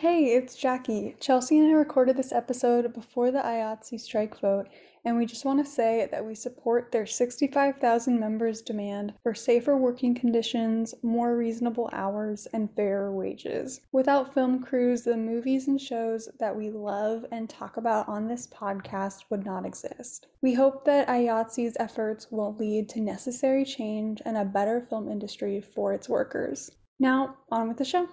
Hey, it's Jackie. Chelsea and I recorded this episode before the IATSE strike vote, and we just want to say that we support their 65,000 members' demand for safer working conditions, more reasonable hours, and fairer wages. Without film crews, the movies and shows that we love and talk about on this podcast would not exist. We hope that IATSE's efforts will lead to necessary change and a better film industry for its workers. Now, on with the show.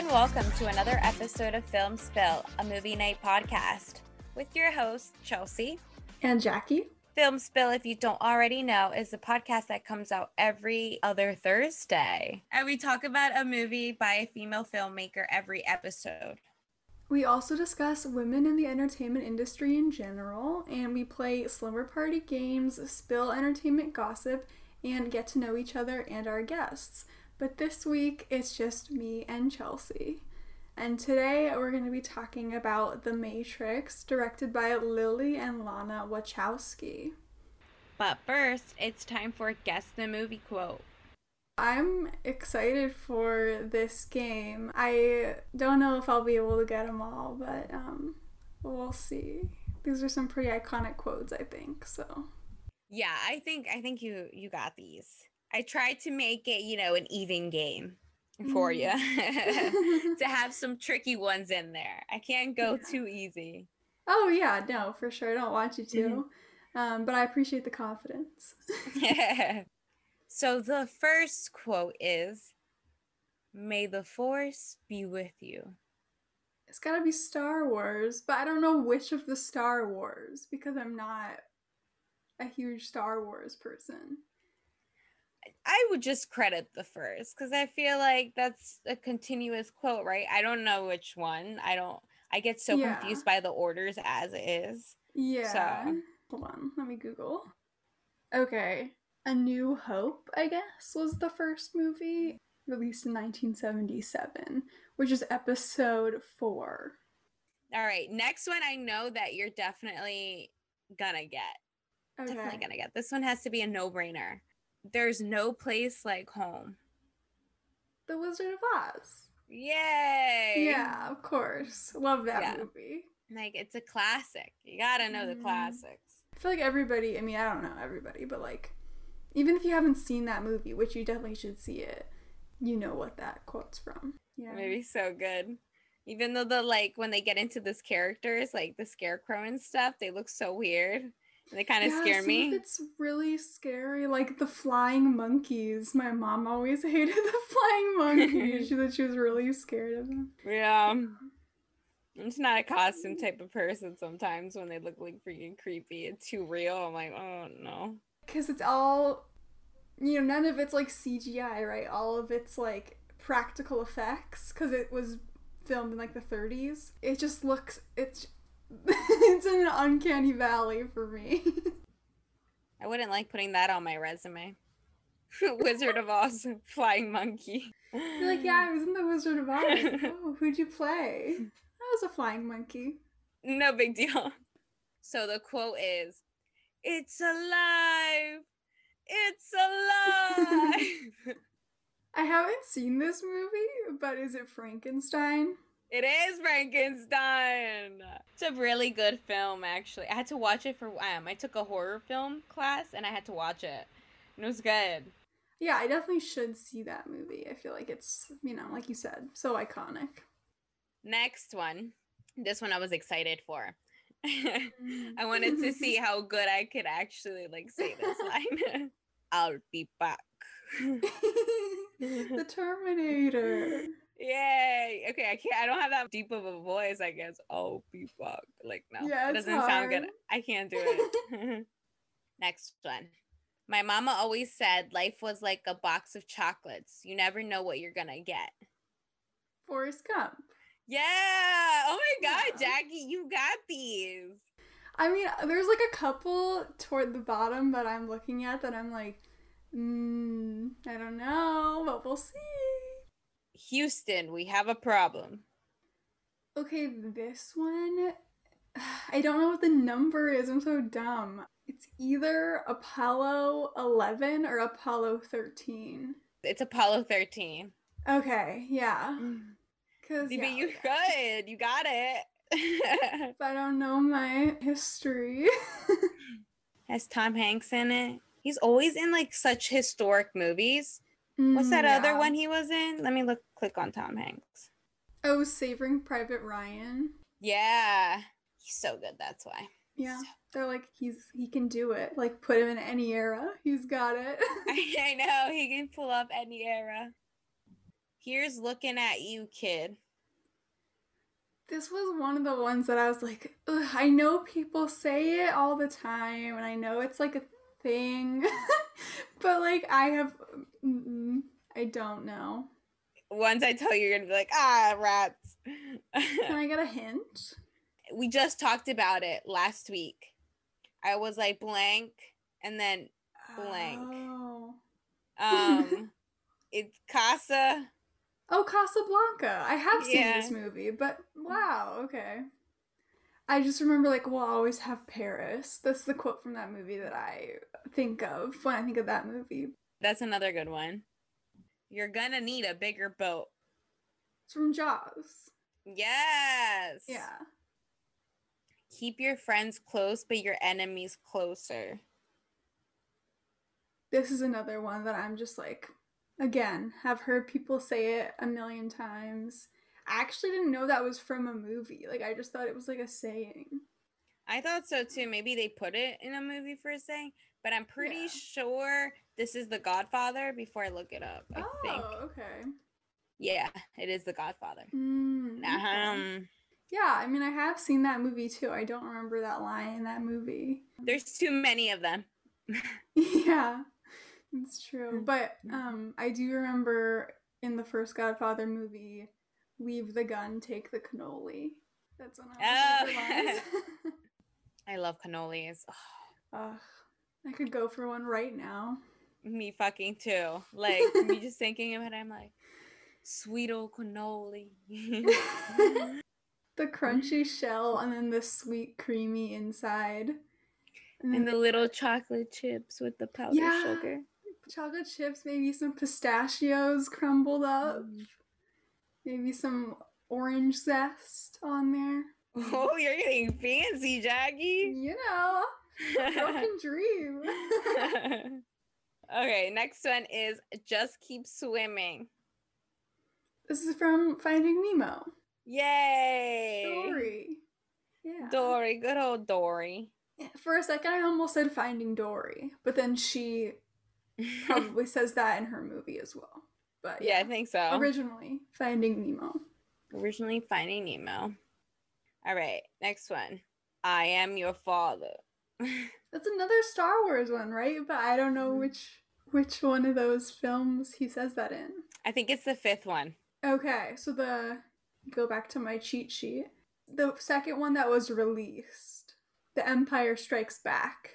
And welcome to another episode of Film Spill, a movie night podcast with your host, Chelsea. And Jackie. Film Spill, if you don't already know, is a podcast that comes out every other Thursday. And we talk about a movie by a female filmmaker every episode. We also discuss women in the entertainment industry in general, and we play slumber party games, spill entertainment gossip, and get to know each other and our guests. But this week it's just me and Chelsea. And today we're going to be talking about The Matrix, directed by Lily and Lana Wachowski. But first, it's time for Guess the Movie Quote. I'm excited for this game. I don't know if I'll be able to get them all, but um, we'll see. These are some pretty iconic quotes, I think. So. Yeah, I think I think you you got these. I tried to make it, you know, an even game for you Mm. to have some tricky ones in there. I can't go Yeah. too easy. Oh yeah, no, for sure. I don't want you to. Mm-hmm. Um, but I appreciate the confidence. yeah. so the first quote is May the force be with you. It's gotta be Star Wars, but I don't know which of the Star Wars because I'm not a huge Star Wars person. I would just credit the first because I feel like that's a continuous quote, right? I don't know which one. I don't I get so Yeah. confused by the orders as is. Yeah. Hold on, let me Google. Okay. A New Hope, I guess, was the first movie released in 1977, which is episode four. All right, next one I know that you're definitely gonna get. Okay. Definitely gonna get. This one has to be a no-brainer. There's no place like home. The Wizard of Oz. Yay! Yeah, of course. Love that Yeah. movie. Like it's a classic. You gotta know the Mhm. classics. I feel like everybody, I mean, I don't know everybody, but like, even if you haven't seen that movie, which you definitely should see it, you know what that quote's from. Yeah. Maybe so good. Even though the like when they get into this characters, like the scarecrow and stuff, they look so weird. They kind of Yeah, scare me. It's really scary, like the flying monkeys. My mom always hated the flying monkeys. she said she was really scared of them. Yeah. I'm just not a costume type of person sometimes when they look like freaking creepy and too real. I'm like, oh no. Because it's all, you know, none of it's like CGI, right? All of it's like practical effects because it was filmed in like the 30s. It just looks, it's, it's in an uncanny valley for me. I wouldn't like putting that on my resume. Wizard of Oz, flying monkey. You're like, yeah, I was in the Wizard of Oz. oh, who'd you play? I was a flying monkey. No big deal. So the quote is, "It's alive! It's alive!" I haven't seen this movie, but is it Frankenstein? It is Frankenstein. It's a really good film, actually. I had to watch it for um. I took a horror film class and I had to watch it, and it was good. Yeah, I definitely should see that movie. I feel like it's, you know, like you said, so iconic. Next one. This one I was excited for. I wanted to see how good I could actually like say this line. I'll be back. the Terminator. Yay! Okay, I can't. I don't have that deep of a voice. I guess. I'll be back. Like no, Yeah, it doesn't sound good. I can't do it. Next one. My mama always said life was like a box of chocolates. You never know what you're gonna get. Forrest Gump. Yeah. Oh my god. Jackie, you got these. I mean, there's like a couple toward the bottom that I'm looking at that I'm like, mm, I don't know, but we'll see. Houston, we have a problem. Okay, this one, I don't know what the number is. I'm so dumb. It's either Apollo 11 or Apollo 13. It's Apollo 13. Okay, yeah. Mm. Cause But yeah, you like, good. You got it. I don't know my history. Has Tom Hanks in it? He's always in like such historic movies. What's that Mm, other one he was in? Let me look click on Tom Hanks. Oh, Saving Private Ryan. Yeah. He's so good, that's why. Yeah, So- they're like he's he can do it. Like put him in any era, he's got it. I know he can pull up any era. Here's looking at you, kid. this was one of the ones that I was like, Ugh, I know people say it all the time, and I know it's like a thing, but like I have, I don't know. Once I tell you, you're gonna be like, ah, rats. Can I get a hint? we just talked about it last week. I was like blank, and then Blank. Oh. um, it's Casa. Oh, Casablanca. I have seen Yeah. this movie, but wow, okay. I just remember like we'll always have Paris. That's the quote from that movie that I think of when I think of that movie. That's another good one. You're gonna need a bigger boat. It's from Jaws. Yes. Yeah. Keep your friends close, but your enemies closer. This is another one that I'm just like again, have heard people say it a million times. I actually didn't know that was from a movie. Like I just thought it was like a saying. I thought so too. Maybe they put it in a movie for a saying, but I'm pretty Yeah. sure this is The Godfather before I look it up. I oh, think. okay. Yeah, it is The Godfather. Mm. Um, Yeah, I mean, I have seen that movie too. I don't remember that line in that movie. there's too many of them. yeah, it's true. Mm. But um, I do remember in the first Godfather movie, "Leave the gun, take the cannoli." That's one of my favorite lines. I love cannolis. Ugh, I could go for one right now. me fucking too. Like me just thinking of it, I'm like, sweet old cannoli. the crunchy shell and then the sweet, creamy inside. And and the little chocolate chips with the powdered Yeah. sugar. chocolate chips, maybe some pistachios crumbled up, Mm. Maybe some orange zest on there. Oh, you're getting fancy, Jackie. You know, can dream. okay, next one is just keep swimming. this is from Finding Nemo. Yay! Dory. Yeah. Dory, good old Dory. For a second, I almost said Finding Dory, but then she probably says that in her movie as well. But yeah, yeah, I think so. originally Finding Nemo. Originally Finding Nemo. All right, next one. I am your father. That's another Star Wars one, right? But I don't know Mhm. which which one of those films he says that in. I think it's the fifth one. Okay, so the go back to my cheat sheet. The second one that was released, The Empire Strikes Back.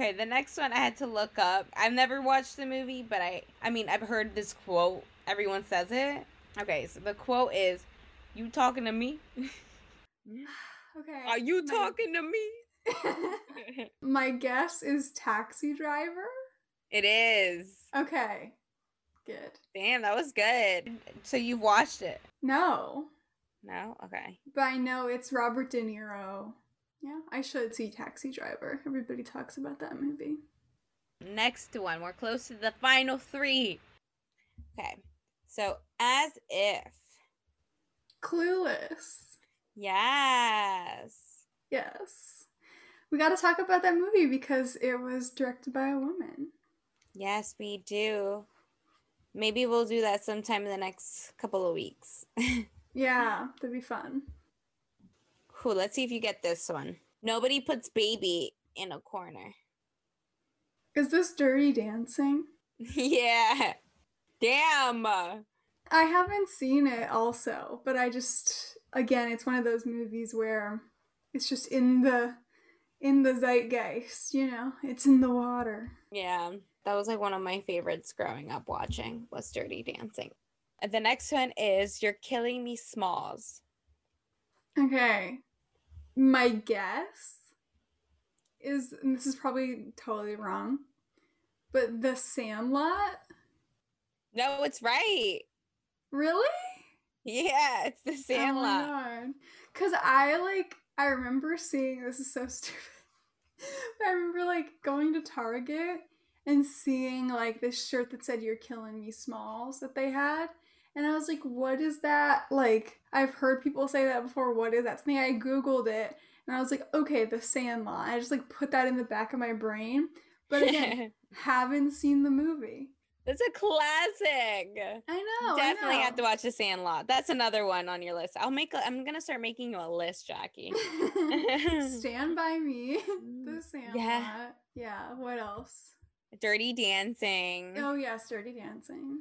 Okay, the next one I had to look up. I've never watched the movie, but I I mean I've heard this quote. Everyone says it. Okay, so the quote is You talking to me? Okay. Are you my- talking to me? my guess is Taxi Driver. it is. Okay. Good. Damn, that was good. So you've watched it? No, No? Okay. but I know it's Robert De Niro. Yeah, I should see Taxi Driver. Everybody talks about that movie. Next one. We're close to the final three. Okay. So as if. Clueless. Yes. Yes. We got to talk about that movie because it was directed by a woman. Yes, we do. Maybe we'll do that sometime in the next couple of weeks. Yeah, that'd be fun. Cool. Let's see if you get this one. Nobody puts baby in a corner. Is this Dirty Dancing? yeah. Damn. I haven't seen it also, but I just again, it's one of those movies where it's just in the in the zeitgeist, you know. It's in the water. Yeah. That was like one of my favorites growing up watching was Dirty Dancing. The next one is You're Killing Me Smalls. Okay. My guess is, and this is probably totally wrong, but The Sandlot? No, it's right. Really? Yeah, it's The oh Sandlot. Oh. Cause I like I remember seeing this is so stupid. I remember like going to Target and seeing like this shirt that said "You're killing me" Smalls that they had, and I was like, "What is that?" Like I've heard people say that before. What is that? Something I googled it, and I was like, "Okay, The Sandlot." I just like put that in the back of my brain, but again, haven't seen the movie. It's a classic. I know. Definitely I know. have to watch The Sandlot. That's another one on your list. I'll make. A, I'm gonna start making you a list, Jackie. Stand by me. The Sandlot. Yeah. Yeah. What else? Dirty Dancing. Oh yes, Dirty Dancing.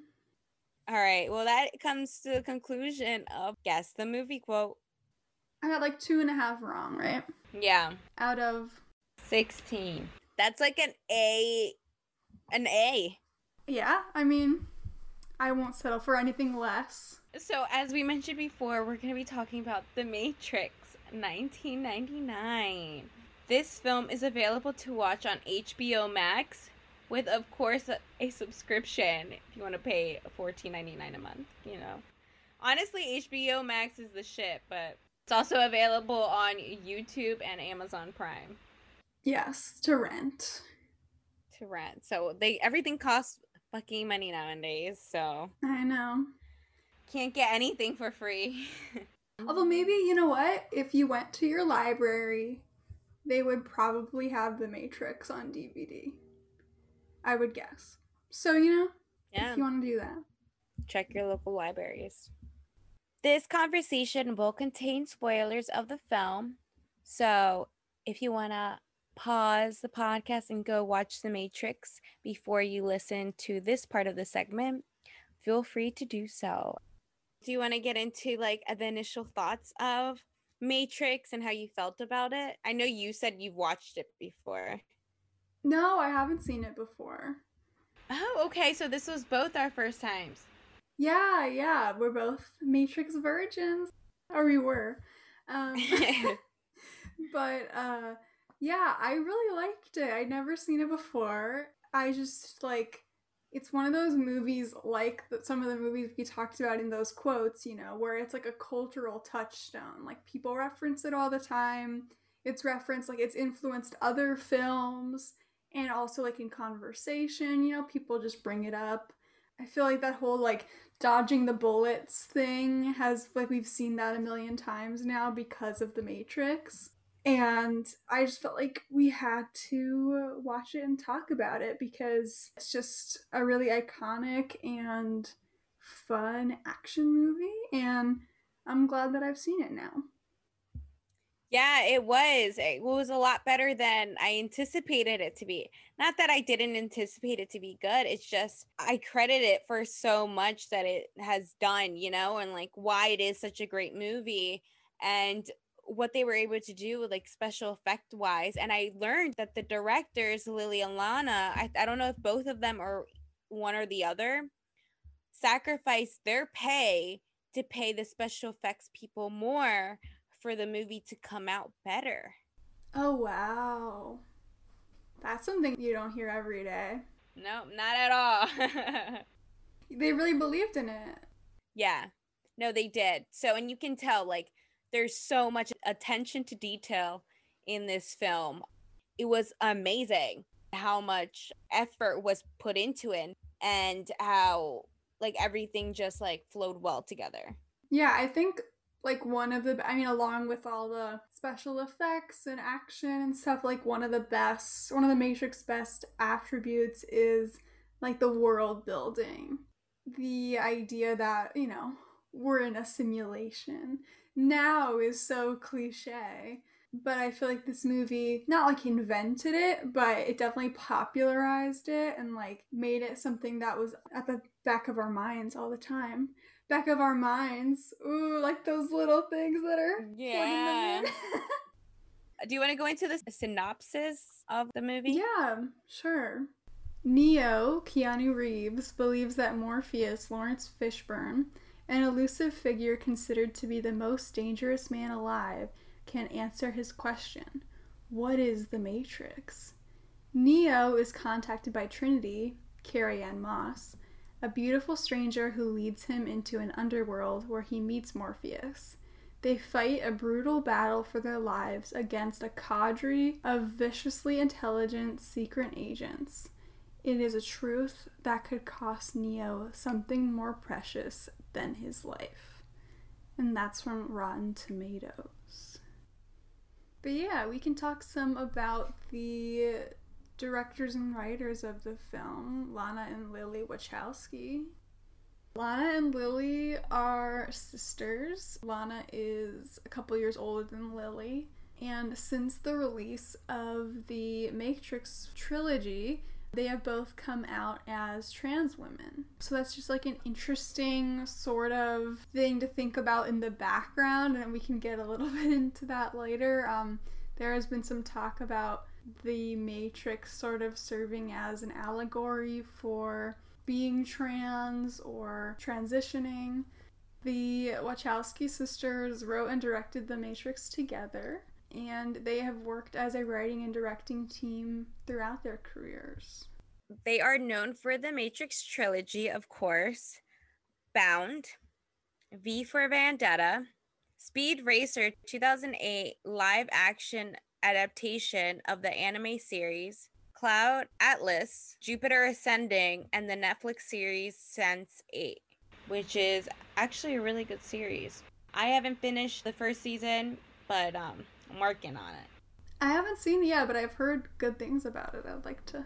All right. Well, that comes to the conclusion of guess the movie quote. I got like two and a half wrong, right? Yeah, Out of sixteen. That's like an A. An A. yeah. I mean, I won't settle for anything less. So, as we mentioned before, we're going to be talking about The Matrix 1999. This film is available to watch on HBO Max with, of course, a, a subscription if you want to pay $14.99 a month, you know. Honestly, HBO Max is the shit, but it's also available on YouTube and Amazon Prime Yes, to rent. to rent. So, they everything costs fucking money nowadays, so I know. can't get anything for free. Although maybe you know what? If you went to your library, they would probably have The Matrix on DVD. I would guess. So you know, yeah. if you want to do that. check your local libraries. This conversation will contain spoilers of the film. So if you want to pause the podcast and go watch The Matrix before you listen to this part of the segment, feel free to do so. Do you want to get into like the initial thoughts of Matrix and how you felt about it? I know you said you've watched it before. No, I haven't seen it before. Oh, okay. So this was both our first times. Yeah, yeah, we're both Matrix virgins, or we were. Um, but uh, yeah, I really liked it. I'd never seen it before. I just like it's one of those movies like the, some of the movies we talked about in those quotes, you know, where it's like a cultural touchstone. Like people reference it all the time. It's referenced like it's influenced other films and also like in conversation, you know, people just bring it up. I feel like that whole like dodging the bullets thing has like we've seen that a million times now because of the Matrix. And I just felt like we had to watch it and talk about it because it's just a really iconic and fun action movie. And I'm glad that I've seen it now. Yeah, it was. Eh, it was a lot better than I anticipated it to be. Not that I didn't anticipate it to be good. It's just I credit it for so much that it has done, you know, and like why it is such a great movie and what they were able to do with like special effect wise. And I learned that the directors, Lily and Lana, I, I don't know if both of them or one or the other, sacrificed their pay to pay the special effects people more for the movie to come out better. Oh, wow. That's something you don't hear every day. No, not at all. They really believed in it. yeah. No, they did. So, and you can tell like there's so much attention to detail in this film. It was amazing how much effort was put into it and how like everything just like flowed well together. Yeah, I think like one of the I mean along with all the special effects and action and stuff like one of the best one of the Matrix best attributes is like the world building. The idea that, you know, we're in a simulation now is so cliche, but I feel like this movie not like invented it, but it definitely popularized it and like made it something that was at the back of our minds all the time back of our minds. Ooh, like those little things that are Yeah. Do you want to go into the synopsis of the movie? yeah, sure. Neo, Keanu Reeves, believes that Morpheus, Laurence Fishburne, An elusive figure considered to be the most dangerous man alive can answer his question What is the Matrix? Neo is contacted by Trinity, Carrie-Anne Moss, a beautiful stranger who leads him into an underworld where he meets Morpheus. They fight a brutal battle for their lives against a cadre of viciously intelligent secret agents. It is a truth that could cost Neo something more precious than his life. And that's from Rotten Tomatoes. But yeah, we can talk some about the directors and writers of the film, Lana and Lily Wachowski. Lana and Lily are sisters. Lana is a couple years older than Lily. And since the release of the Matrix trilogy, they have both come out as trans women. So that's just like an interesting sort of thing to think about in the background, and we can get a little bit into that later. Um, there has been some talk about the Matrix sort of serving as an allegory for being trans or transitioning. The Wachowski sisters wrote and directed The Matrix together, and they have worked as a writing and directing team throughout their careers. They are known for the Matrix trilogy, of course, Bound, V for Vendetta, Speed Racer 2008 live action adaptation of the anime series, Cloud Atlas, Jupiter Ascending, and the Netflix series Sense 8, which is actually a really good series. I haven't finished the first season, but um, I'm working on it. I haven't seen it yet, but I've heard good things about it. I'd like to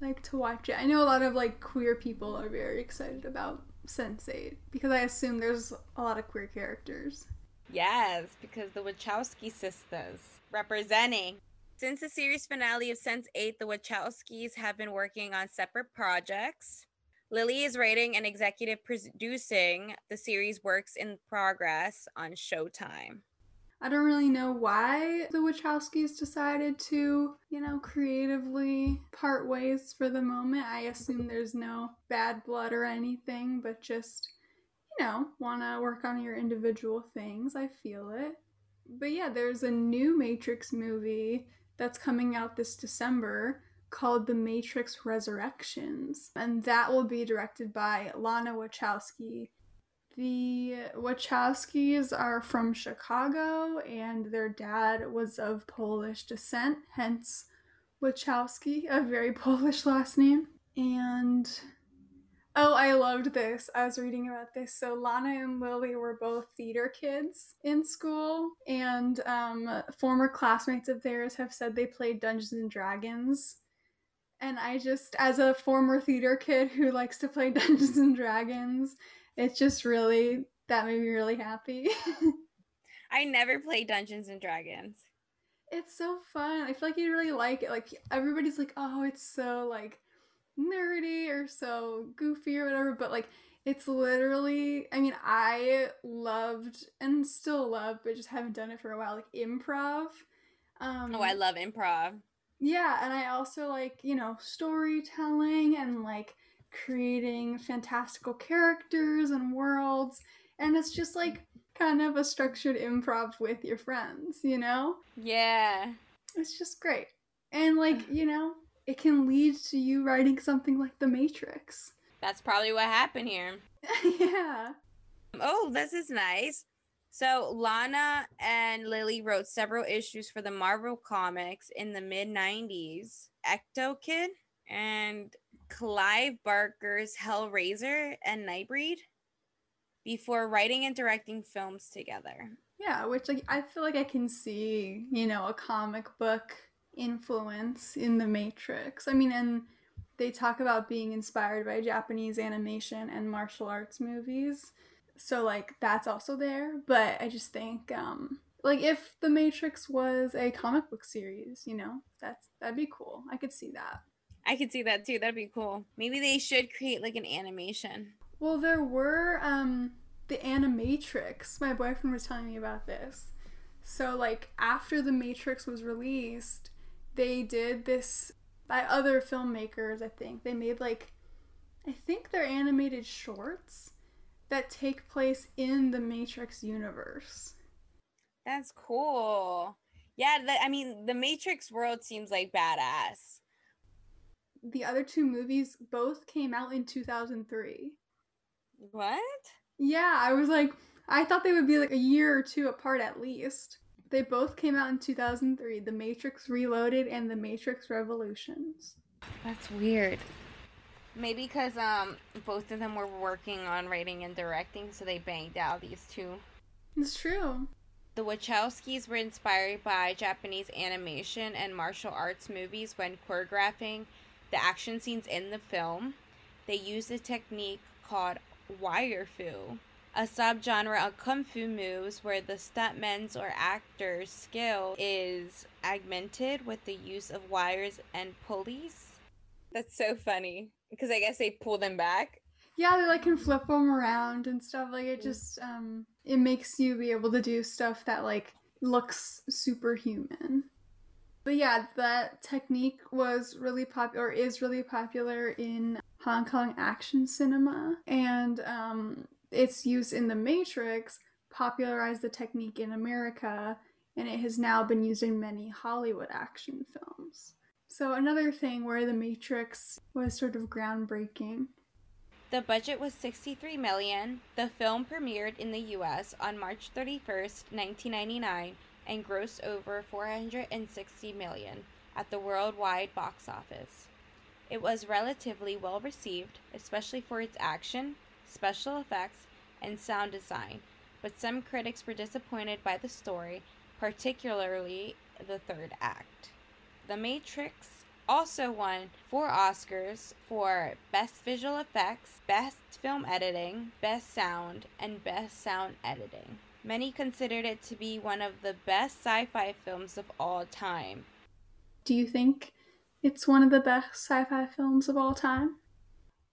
like to watch it. I know a lot of like queer people are very excited about Sense8 because I assume there's a lot of queer characters. Yes, because the Wachowski sisters representing. Since the series finale of Sense8, the Wachowskis have been working on separate projects. Lily is writing and executive producing the series Works in Progress on Showtime. I don't really know why the Wachowskis decided to, you know, creatively part ways for the moment. I assume there's no bad blood or anything, but just, you know, want to work on your individual things. I feel it. But yeah, there's a new Matrix movie that's coming out this December called The Matrix Resurrections, and that will be directed by Lana Wachowski. The Wachowskis are from Chicago, and their dad was of Polish descent, hence Wachowski, a very Polish last name. And Oh, I loved this. I was reading about this. So Lana and Lily were both theater kids in school, and um, former classmates of theirs have said they played Dungeons and Dragons. And I just, as a former theater kid who likes to play Dungeons and Dragons, it's just really that made me really happy. I never played Dungeons and Dragons. It's so fun. I feel like you really like it. Like everybody's like, "Oh, it's so like nerdy or so goofy or whatever, but like it's literally I mean, I loved and still love, but just haven't done it for a while, like improv. Um, oh, I love improv. Yeah, and I also like, you know, storytelling and like creating fantastical characters and worlds. And it's just like kind of a structured improv with your friends, you know? Yeah. It's just great. And like, you know, it can lead to you writing something like The Matrix. That's probably what happened here. yeah. Oh, this is nice. So, Lana and Lily wrote several issues for the Marvel Comics in the mid 90s Ectokid and Clive Barker's Hellraiser and Nightbreed before writing and directing films together. Yeah, which like I feel like I can see, you know, a comic book influence in the Matrix. I mean, and they talk about being inspired by Japanese animation and martial arts movies. So like that's also there, but I just think um like if the Matrix was a comic book series, you know, that's that'd be cool. I could see that. I could see that too. That'd be cool. Maybe they should create like an animation. Well, there were um the Animatrix. My boyfriend was telling me about this. So like after the Matrix was released, they did this by other filmmakers, I think. They made like I think they're animated shorts that take place in the Matrix universe. That's cool. Yeah, the, I mean, the Matrix world seems like badass. The other two movies both came out in 2003. What? Yeah, I was like, I thought they would be like a year or two apart at least. They both came out in 2003 The Matrix Reloaded and The Matrix Revolutions. That's weird. Maybe because um both of them were working on writing and directing, so they banged out these two. It's true. The Wachowskis were inspired by Japanese animation and martial arts movies when choreographing the action scenes in the film. They used a technique called wire fu, a subgenre of kung fu moves where the stuntman's or actor's skill is augmented with the use of wires and pulleys. That's so funny because I guess they pull them back. Yeah, they like can flip them around and stuff. Like it just um it makes you be able to do stuff that like looks superhuman. But yeah, that technique was really popular, is really popular in Hong Kong action cinema, and um, its use in The Matrix popularized the technique in America, and it has now been used in many Hollywood action films. So, another thing where The Matrix was sort of groundbreaking. The budget was 63 million. The film premiered in the US on March 31st, 1999 and grossed over 460 million at the worldwide box office. It was relatively well received, especially for its action, special effects, and sound design, but some critics were disappointed by the story, particularly the third act. The Matrix also won four Oscars for Best Visual Effects, Best Film Editing, Best Sound, and Best Sound Editing. Many considered it to be one of the best sci fi films of all time. Do you think it's one of the best sci fi films of all time?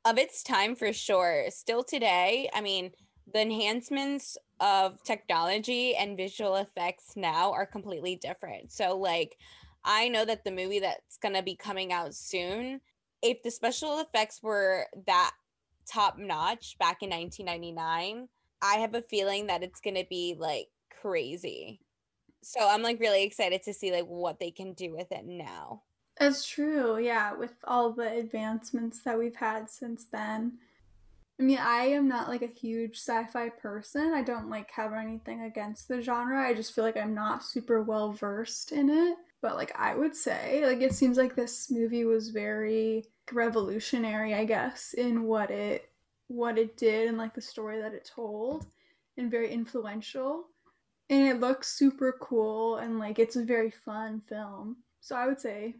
Of its time, for sure. Still today, I mean, the enhancements of technology and visual effects now are completely different. So, like, I know that the movie that's going to be coming out soon, if the special effects were that top notch back in 1999, I have a feeling that it's going to be like crazy. So I'm like really excited to see like what they can do with it now. That's true. Yeah, with all the advancements that we've had since then. I mean, I am not like a huge sci-fi person. I don't like have anything against the genre. I just feel like I'm not super well versed in it. But like I would say, like it seems like this movie was very revolutionary, I guess, in what it what it did and like the story that it told and very influential and it looks super cool and like it's a very fun film so i would say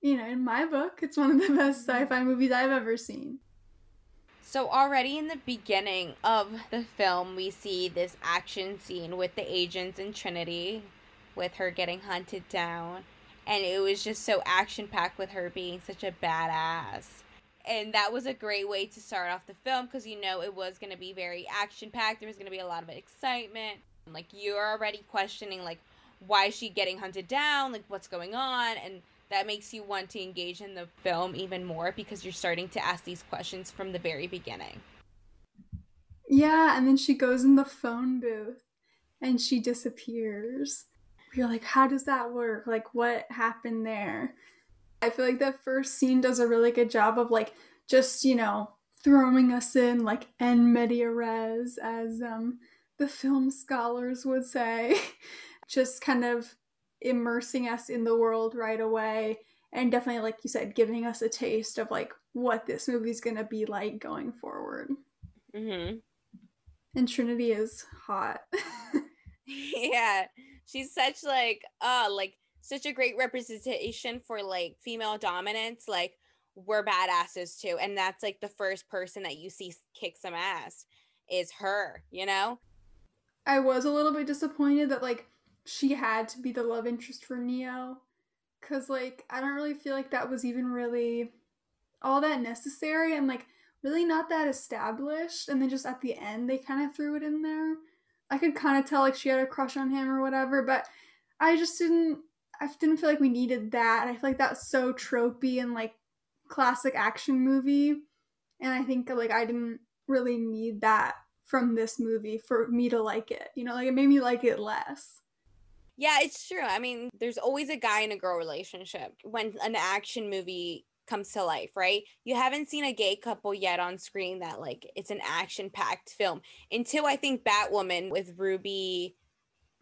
you know in my book it's one of the best mm-hmm. sci-fi movies i've ever seen. So already in the beginning of the film we see this action scene with the agents and trinity with her getting hunted down. And it was just so action packed with her being such a badass. And that was a great way to start off the film because you know it was going to be very action packed there was going to be a lot of excitement. Like you're already questioning like why is she getting hunted down? Like what's going on? And that makes you want to engage in the film even more because you're starting to ask these questions from the very beginning. Yeah and then she goes in the phone booth and she disappears. You're like how does that work? Like what happened there? I feel like that first scene does a really good job of like just, you know, throwing us in like en media res, as um, the film scholars would say, just kind of immersing us in the world right away. And definitely, like you said, giving us a taste of like what this movie's gonna be like going forward. Mm-hmm. And Trinity is hot. yeah, she's such like uh like such a great representation for like female dominance like we're badasses too and that's like the first person that you see kick some ass is her you know i was a little bit disappointed that like she had to be the love interest for neo because like i don't really feel like that was even really all that necessary and like really not that established and then just at the end they kind of threw it in there i could kind of tell like she had a crush on him or whatever but i just didn't I didn't feel like we needed that. I feel like that's so tropey and like classic action movie. And I think like I didn't really need that from this movie for me to like it. You know, like it made me like it less. Yeah, it's true. I mean, there's always a guy and a girl relationship when an action movie comes to life, right? You haven't seen a gay couple yet on screen that like it's an action-packed film until I think Batwoman with Ruby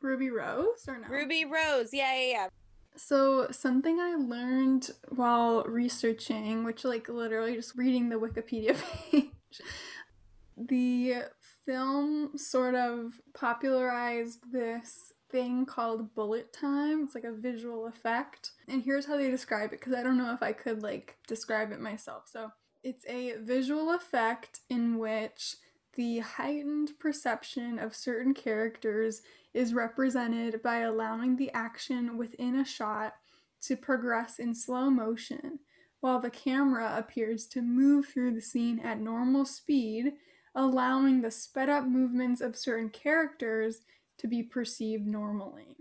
Ruby Rose or no? Ruby Rose. Yeah, yeah, yeah. So, something I learned while researching, which like literally just reading the Wikipedia page, the film sort of popularized this thing called bullet time. It's like a visual effect. And here's how they describe it because I don't know if I could like describe it myself. So, it's a visual effect in which the heightened perception of certain characters is represented by allowing the action within a shot to progress in slow motion, while the camera appears to move through the scene at normal speed, allowing the sped up movements of certain characters to be perceived normally.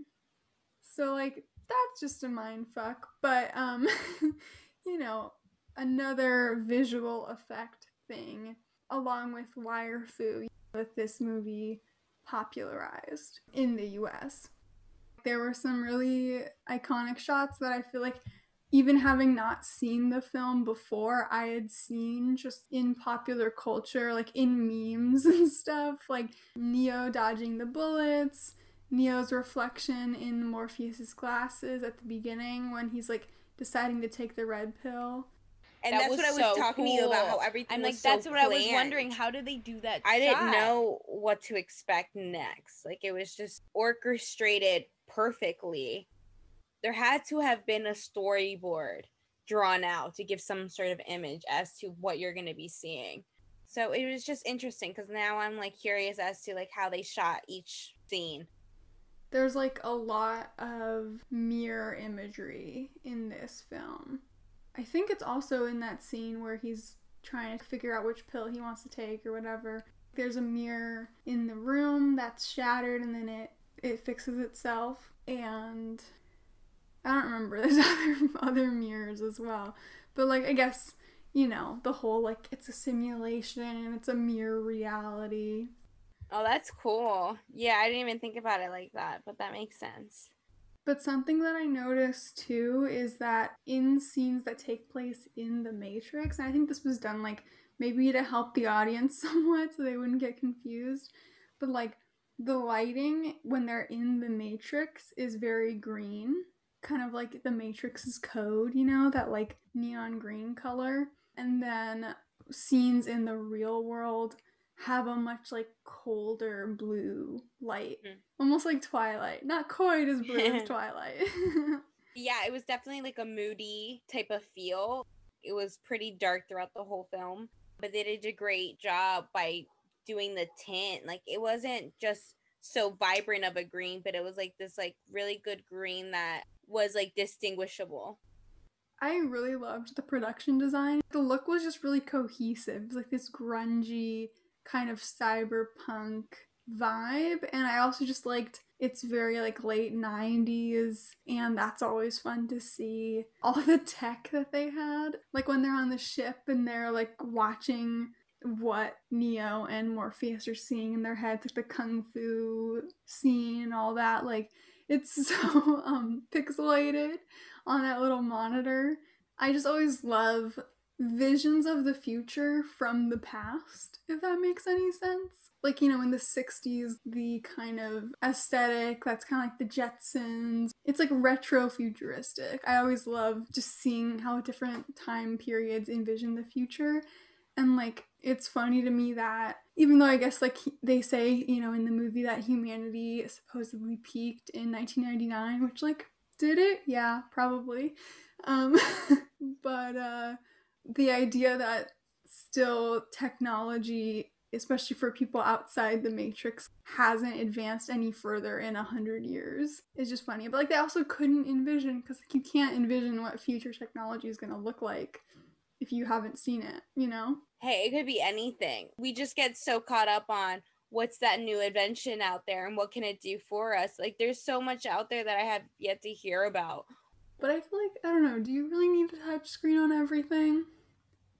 So, like, that's just a mind fuck, but, um, you know, another visual effect thing, along with wire fu that this movie popularized in the US. There were some really iconic shots that I feel like even having not seen the film before, I had seen just in popular culture, like in memes and stuff, like Neo dodging the bullets, Neo's reflection in Morpheus's glasses at the beginning when he's like deciding to take the red pill. And That that's what I was so talking to you about how cool. everything I'm was like, so that's what I was wondering. How did they do that? I didn't know what to expect next. Like it was just orchestrated perfectly. There had to have been a storyboard drawn out to give some sort of image as to what you're going to be seeing. So it was just interesting cuz now I'm like curious as to like how they shot each scene. There's like a lot of mirror imagery in this film. I think it's also in that scene where he's trying to figure out which pill he wants to take or whatever. There's a mirror in the room that's shattered and then it it fixes itself and I don't remember there's other other mirrors as well. But like I guess, you know, the whole like it's a simulation, and it's a mirror reality. Oh, that's cool. Yeah, I didn't even think about it like that, but that makes sense. But something that I noticed too is that in scenes that take place in the Matrix, and I think this was done like maybe to help the audience somewhat so they wouldn't get confused, but like the lighting when they're in the Matrix is very green, kind of like the Matrix's code, you know, that like neon green color. And then scenes in the real world have a much like colder blue light Mhm. almost like twilight not quite as blue as twilight Yeah, it was definitely like a moody type of feel. It was pretty dark throughout the whole film, but they did a great job by doing the tint. Like it wasn't just so vibrant of a green, but it was like this like really good green that was like distinguishable. i really loved the production design the look was just really cohesive it was like this grungy kind of cyberpunk vibe and i also just liked it's very like late 90s and that's always fun to see all the tech that they had like when they're on the ship and they're like watching what Neo and Morpheus are seeing in their heads, like the kung fu scene and all that. Like it's so um pixelated on that little monitor. I just always love visions of the future from the past, if that makes any sense. Like, you know, in the 60s, the kind of aesthetic that's kind of like the Jetsons. It's like retro futuristic. I always love just seeing how different time periods envision the future. And like, it's funny to me that even though I guess like they say, you know, in the movie that humanity supposedly peaked in 1999, which like did it? Yeah, probably. Um but uh the idea that still technology especially for people outside the matrix hasn't advanced any further in a hundred years is just funny but like they also couldn't envision because like, you can't envision what future technology is going to look like if you haven't seen it you know Hey, it could be anything. We just get so caught up on what's that new invention out there and what can it do for us. Like there's so much out there that I have yet to hear about. But I feel like I don't know. Do you really need a touch screen on everything?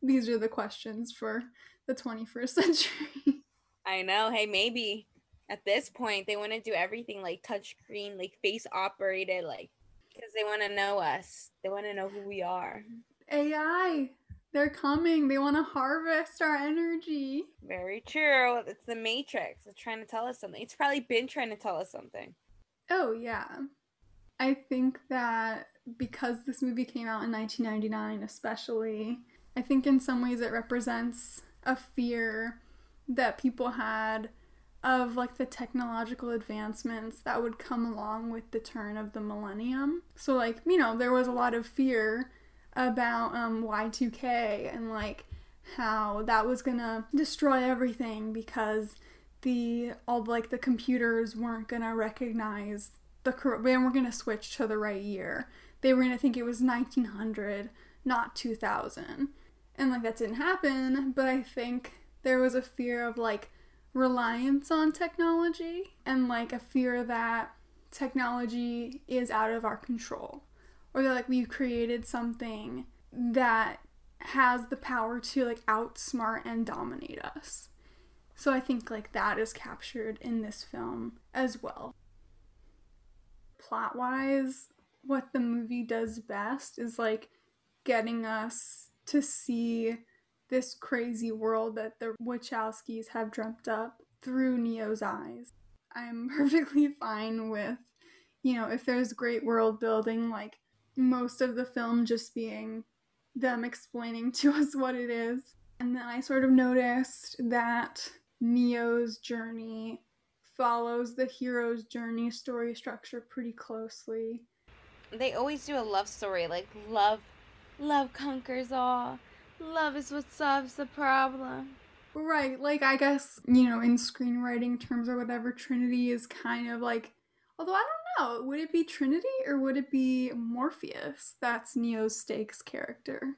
These are the questions for the 21st century. I know. Hey, maybe at this point they want to do everything like touchscreen, like face operated, like because they want to know us. They want to know who we are. AI. They're coming. They want to harvest our energy. Very true. It's the Matrix. It's trying to tell us something. It's probably been trying to tell us something. Oh, yeah. I think that because this movie came out in 1999, especially, I think in some ways it represents a fear that people had of like the technological advancements that would come along with the turn of the millennium. So, like, you know, there was a lot of fear about um, Y2K and like how that was gonna destroy everything because the all like the computers weren't gonna recognize the they weren't gonna switch to the right year. They were gonna think it was 1900, not 2000, and like that didn't happen. But I think there was a fear of like reliance on technology and like a fear that technology is out of our control or like we've created something that has the power to like outsmart and dominate us. So I think like that is captured in this film as well. Plot wise, what the movie does best is like getting us to see this crazy world that the Wachowskis have dreamt up through Neo's eyes. I'm perfectly fine with, you know, if there's great world building, like most of the film just being them explaining to us what it is. And then I sort of noticed that Neo's journey follows the hero's journey story structure pretty closely. They always do a love story, like love love conquers all. Love is what solves the problem. Right, like I guess, you know, in screenwriting terms or whatever, Trinity is kind of like although I don't would it be Trinity or would it be Morpheus? That's Neo's Stakes character.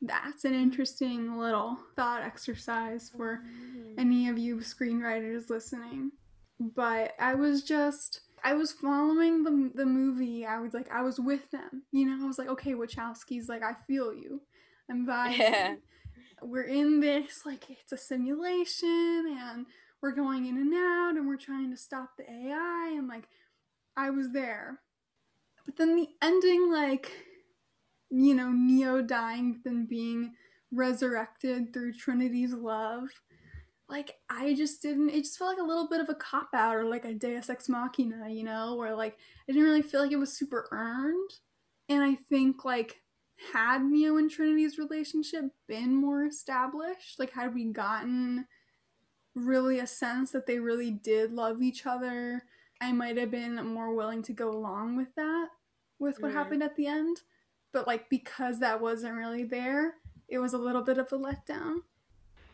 That's an interesting little thought exercise for mm-hmm. any of you screenwriters listening. But I was just I was following the the movie. I was like I was with them. You know, I was like, okay, Wachowski's like I feel you. I'm vibing. Yeah. We're in this, like, it's a simulation, and we're going in and out, and we're trying to stop the AI, and like, I was there. But then the ending, like, you know, Neo dying, but then being resurrected through Trinity's love. Like, I just didn't, it just felt like a little bit of a cop out or like a Deus Ex Machina, you know, where like, I didn't really feel like it was super earned. And I think, like, had Neo and Trinity's relationship been more established? Like, had we gotten really a sense that they really did love each other? I might have been more willing to go along with that, with what mm. happened at the end. But, like, because that wasn't really there, it was a little bit of a letdown.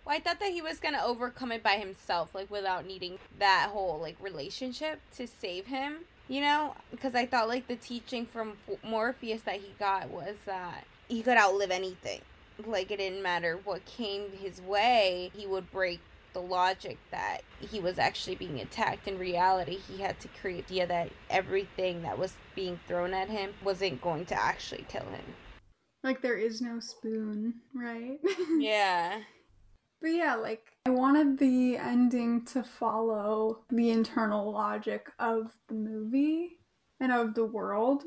Well, I thought that he was gonna overcome it by himself, like without needing that whole like relationship to save him you know because i thought like the teaching from morpheus that he got was that he could outlive anything like it didn't matter what came his way he would break the logic that he was actually being attacked in reality he had to create the idea that everything that was being thrown at him wasn't going to actually kill him like there is no spoon right yeah but yeah, like I wanted the ending to follow the internal logic of the movie and of the world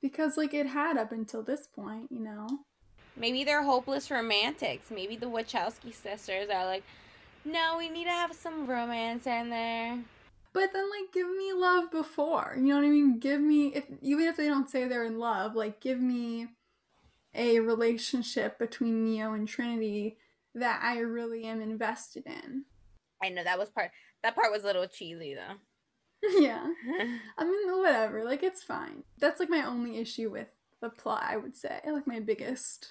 because like it had up until this point, you know. Maybe they're hopeless romantics. Maybe the Wachowski sisters are like, "No, we need to have some romance in there." But then like give me love before. You know what I mean? Give me if even if they don't say they're in love, like give me a relationship between Neo and Trinity that I really am invested in. I know that was part that part was a little cheesy though. yeah. I mean whatever, like it's fine. That's like my only issue with the plot, I would say. Like my biggest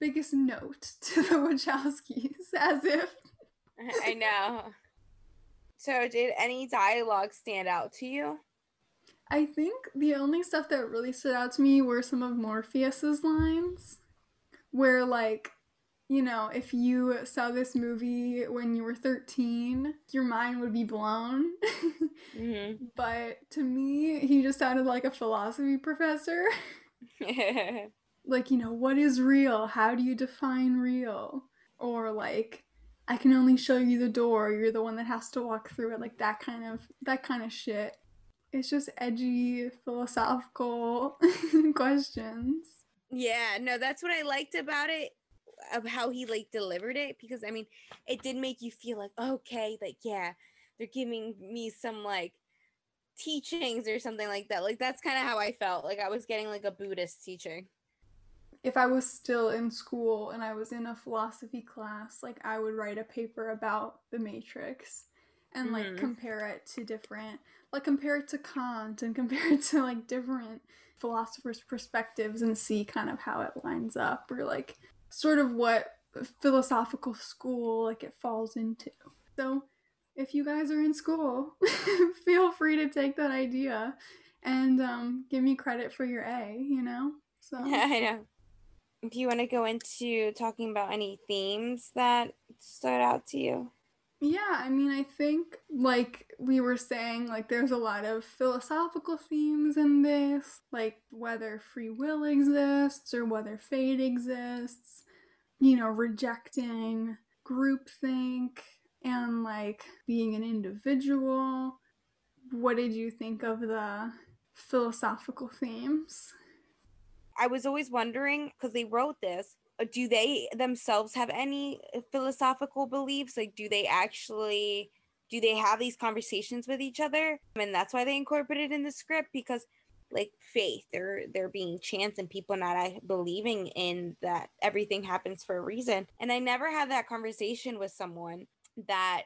biggest note to the Wachowskis as if I know. So did any dialogue stand out to you? I think the only stuff that really stood out to me were some of Morpheus's lines where like you know, if you saw this movie when you were 13, your mind would be blown. mm-hmm. But to me, he just sounded like a philosophy professor. like, you know, what is real? How do you define real? Or like, I can only show you the door. You're the one that has to walk through it. Like that kind of that kind of shit. It's just edgy philosophical questions. Yeah, no, that's what I liked about it of how he like delivered it because I mean, it did make you feel like okay, like yeah, they're giving me some like teachings or something like that. Like that's kind of how I felt. Like I was getting like a Buddhist teaching. If I was still in school and I was in a philosophy class, like I would write a paper about the Matrix and like Mhm. compare it to different like compare it to Kant and compare it to like different philosophers' perspectives and see kind of how it lines up or like sort of what philosophical school like it falls into. So if you guys are in school, feel free to take that idea and um, give me credit for your A, you know? So I know. Do you want to go into talking about any themes that stood out to you? Yeah, I mean, I think, like we were saying, like there's a lot of philosophical themes in this, like whether free will exists or whether fate exists, you know, rejecting groupthink and like being an individual. What did you think of the philosophical themes? I was always wondering because they wrote this. uh, Do they themselves have any uh, philosophical beliefs? Like, do they actually do they have these conversations with each other? And that's why they incorporated in the script because, like, faith, there there being chance and people not uh, believing in that everything happens for a reason. And I never had that conversation with someone that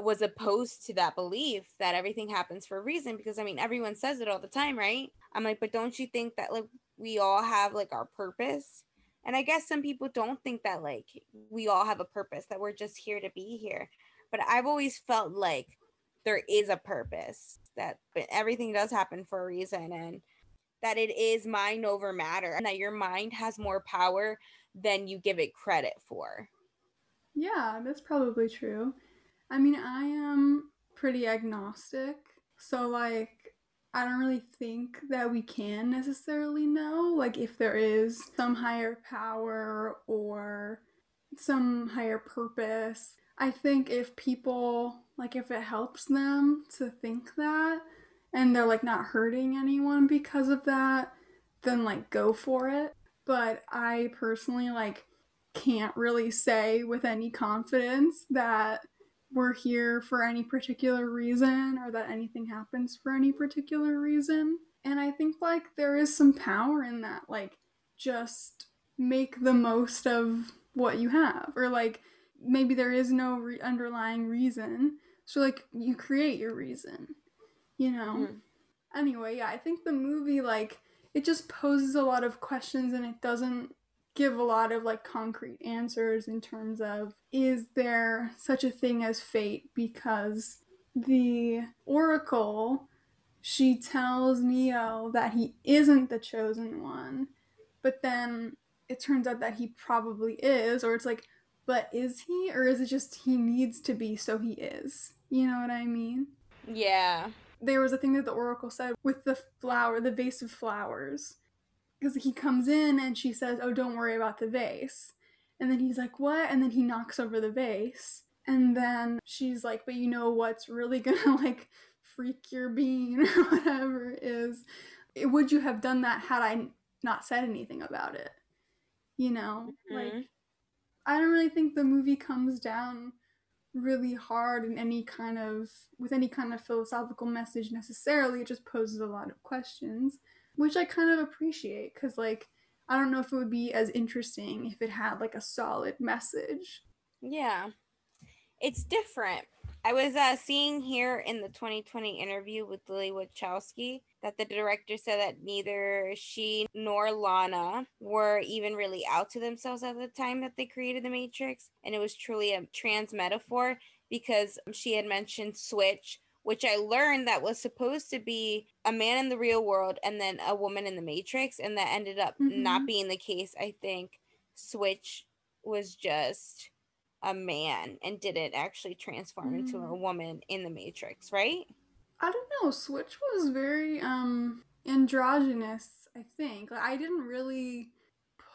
was opposed to that belief that everything happens for a reason because I mean everyone says it all the time, right? I'm like, but don't you think that like we all have like our purpose? And I guess some people don't think that like we all have a purpose, that we're just here to be here. But I've always felt like there is a purpose, that everything does happen for a reason and that it is mind over matter and that your mind has more power than you give it credit for. Yeah, that's probably true. I mean, I am pretty agnostic, so like I don't really think that we can necessarily know like if there is some higher power or some higher purpose. I think if people like if it helps them to think that and they're like not hurting anyone because of that, then like go for it. But I personally like can't really say with any confidence that we're here for any particular reason or that anything happens for any particular reason. And I think like there is some power in that. Like just make the most of what you have or like maybe there is no re- underlying reason. So like you create your reason. You know. Mhm. Anyway, yeah, I think the movie like it just poses a lot of questions and it doesn't give a lot of like concrete answers in terms of is there such a thing as fate because the oracle she tells neo that he isn't the chosen one but then it turns out that he probably is or it's like but is he or is it just he needs to be so he is you know what i mean Yeah. there was a thing that the oracle said with the flower, the vase of flowers. Because he comes in and she says, Oh, don't worry about the vase. And then he's like, What? And then he knocks over the vase. And then she's like, But you know what's really gonna like freak your bean or whatever is would you have done that had I not said anything about it? You know? Like Mhm. I don't really think the movie comes down really hard in any kind of with any kind of philosophical message necessarily it just poses a lot of questions which i kind of appreciate because like i don't know if it would be as interesting if it had like a solid message Yeah. It's different. I was uh, seeing here in the 2020 interview with Lily Wachowski that the director said that neither she nor Lana were even really out to themselves at the time that they created The Matrix. And it was truly a trans metaphor because she had mentioned Switch, which I learned that was supposed to be a man in the real world and then a woman in The Matrix. And that ended up not Mhm. being the case. I think Switch was just a man and didn't actually transform into a Mm. woman in the Matrix, right? i don't know switch was very um androgynous i think like, i didn't really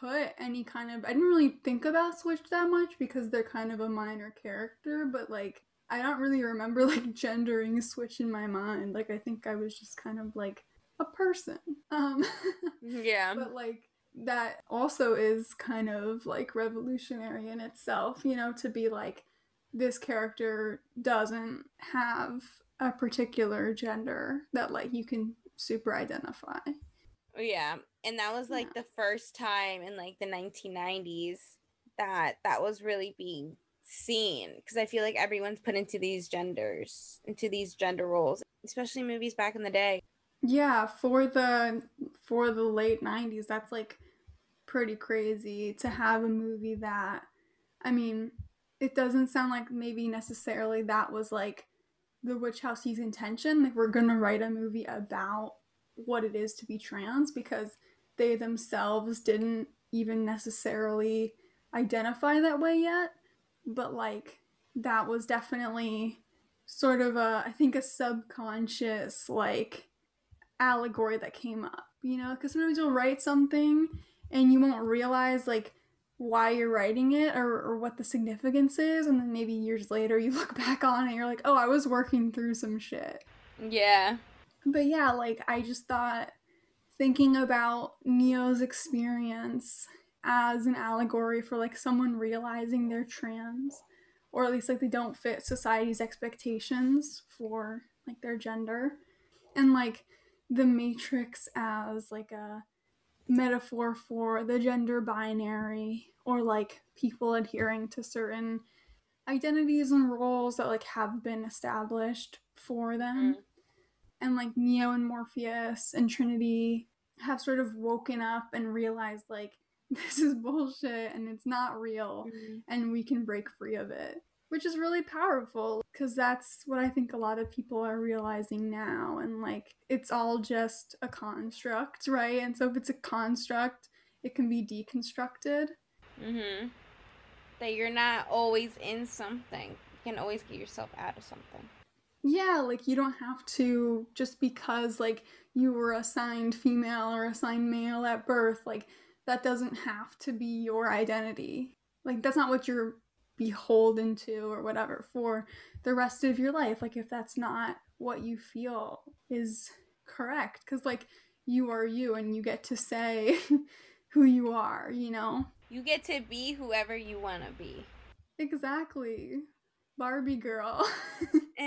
put any kind of I didn't really think about Switch that much because they're kind of a minor character, but like I don't really remember like gendering Switch in my mind. Like I think I was just kind of like a person. Um Yeah. but like that also is kind of like revolutionary in itself, you know, to be like this character doesn't have a particular gender that like you can super identify. Yeah. And that was like Yeah. the first time in like the 1990s that that was really being seen because I feel like everyone's put into these genders, into these gender roles, especially movies back in the day. Yeah, for the for the late 90s, that's like pretty crazy to have a movie that I mean, it doesn't sound like maybe necessarily that was like the Wachowski's intention. Like we're gonna write a movie about what it is to be trans because they themselves didn't even necessarily identify that way yet. But like that was definitely sort of a I think a subconscious like allegory that came up, you know? Because sometimes you'll write something and you won't realize like why you're writing it or, or what the significance is, and then maybe years later you look back on it and you're like, oh, I was working through some shit. Yeah. But yeah, like I just thought thinking about Neo's experience as an allegory for like someone realizing they're trans or at least like they don't fit society's expectations for like their gender and like the matrix as like a metaphor for the gender binary or like people adhering to certain identities and roles that like have been established for them Mm. and like neo and morpheus and trinity have sort of woken up and realized like this is bullshit and it's not real and we can break free of it which is really powerful because that's what i think a lot of people are realizing now and like it's all just a construct right and so if it's a construct it can be deconstructed Mm-hmm. That you're not always in something. You can always get yourself out of something. yeah like you don't have to just because like you were assigned female or assigned male at birth like that doesn't have to be your identity. Like that's not what you're beholden to or whatever for the rest of your life. Like if that's not what you feel is correct because like you are you and you get to say who you are you know? You get to be whoever you want to be. exactly. Barbie girl.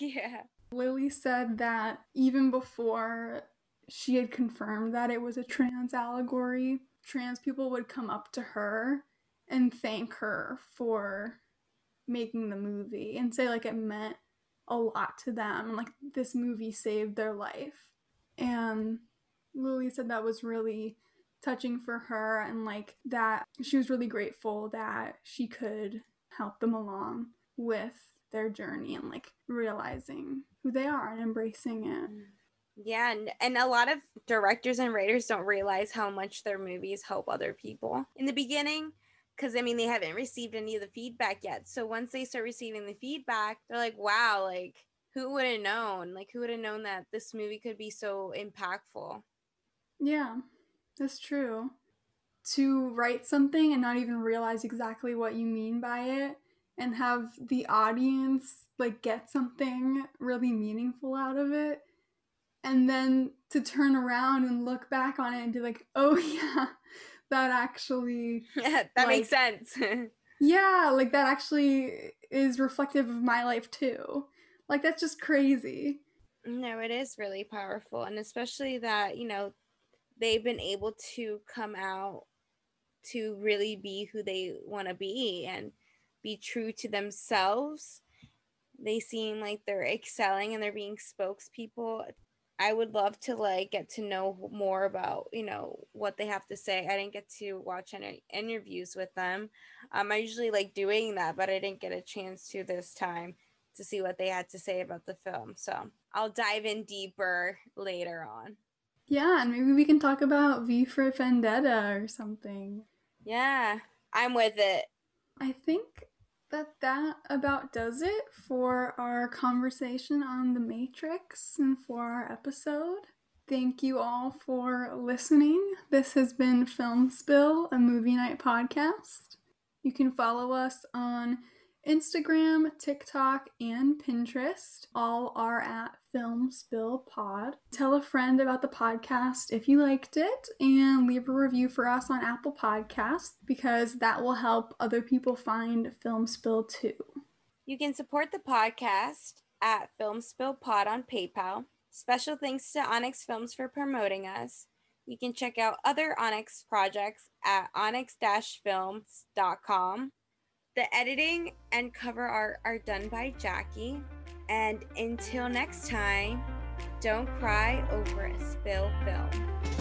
Yeah. lily said that even before she had confirmed that it was a trans allegory trans people would come up to her and thank her for making the movie and say like it meant a lot to them. And like this movie saved their life. And lily said that was really touching for her and like that she was really grateful that she could help them along with their journey and like realizing who they are and embracing it mm. Yeah, and, and a lot of directors and writers don't realize how much their movies help other people in the beginning because I mean they haven't received any of the feedback yet. So once they start receiving the feedback, they're like, "Wow, like who would have known? Like who would have known that this movie could be so impactful?" yeah that's true to write something and not even realize exactly what you mean by it and have the audience like get something really meaningful out of it and then to turn around and look back on it and be like oh yeah that actually yeah that Like- makes sense. yeah like that actually is reflective of my life too like that's just crazy No, it is really powerful. And especially that, you know, they've been able to come out to really be who they want to be and be true to themselves. They seem like they're excelling and they're being spokespeople. I would love to like get to know more about, you know, what they have to say. I didn't get to watch any interviews with them. Um, I usually like doing that, but I didn't get a chance to this time to see what they had to say about the film. So I'll dive in deeper later on. yeah and maybe we can talk about v for vendetta or something Yeah, I'm with it. I think that that about does it for our conversation on the Matrix and for our episode. Thank you all for listening. This has been Film Spill, a movie night podcast. You can follow us on Instagram, TikTok, and Pinterest. All are at Film Spill Pod. Tell a friend about the podcast if you liked it and leave a review for us on Apple Podcasts because that will help other people find Film Spill too. You can support the podcast at Film Spill Pod on PayPal. Special thanks to Onyx Films for promoting us. You can check out other Onyx projects at onyx-films.com. The editing and cover art are done by Jackie. And until next time, don't cry over a spill film.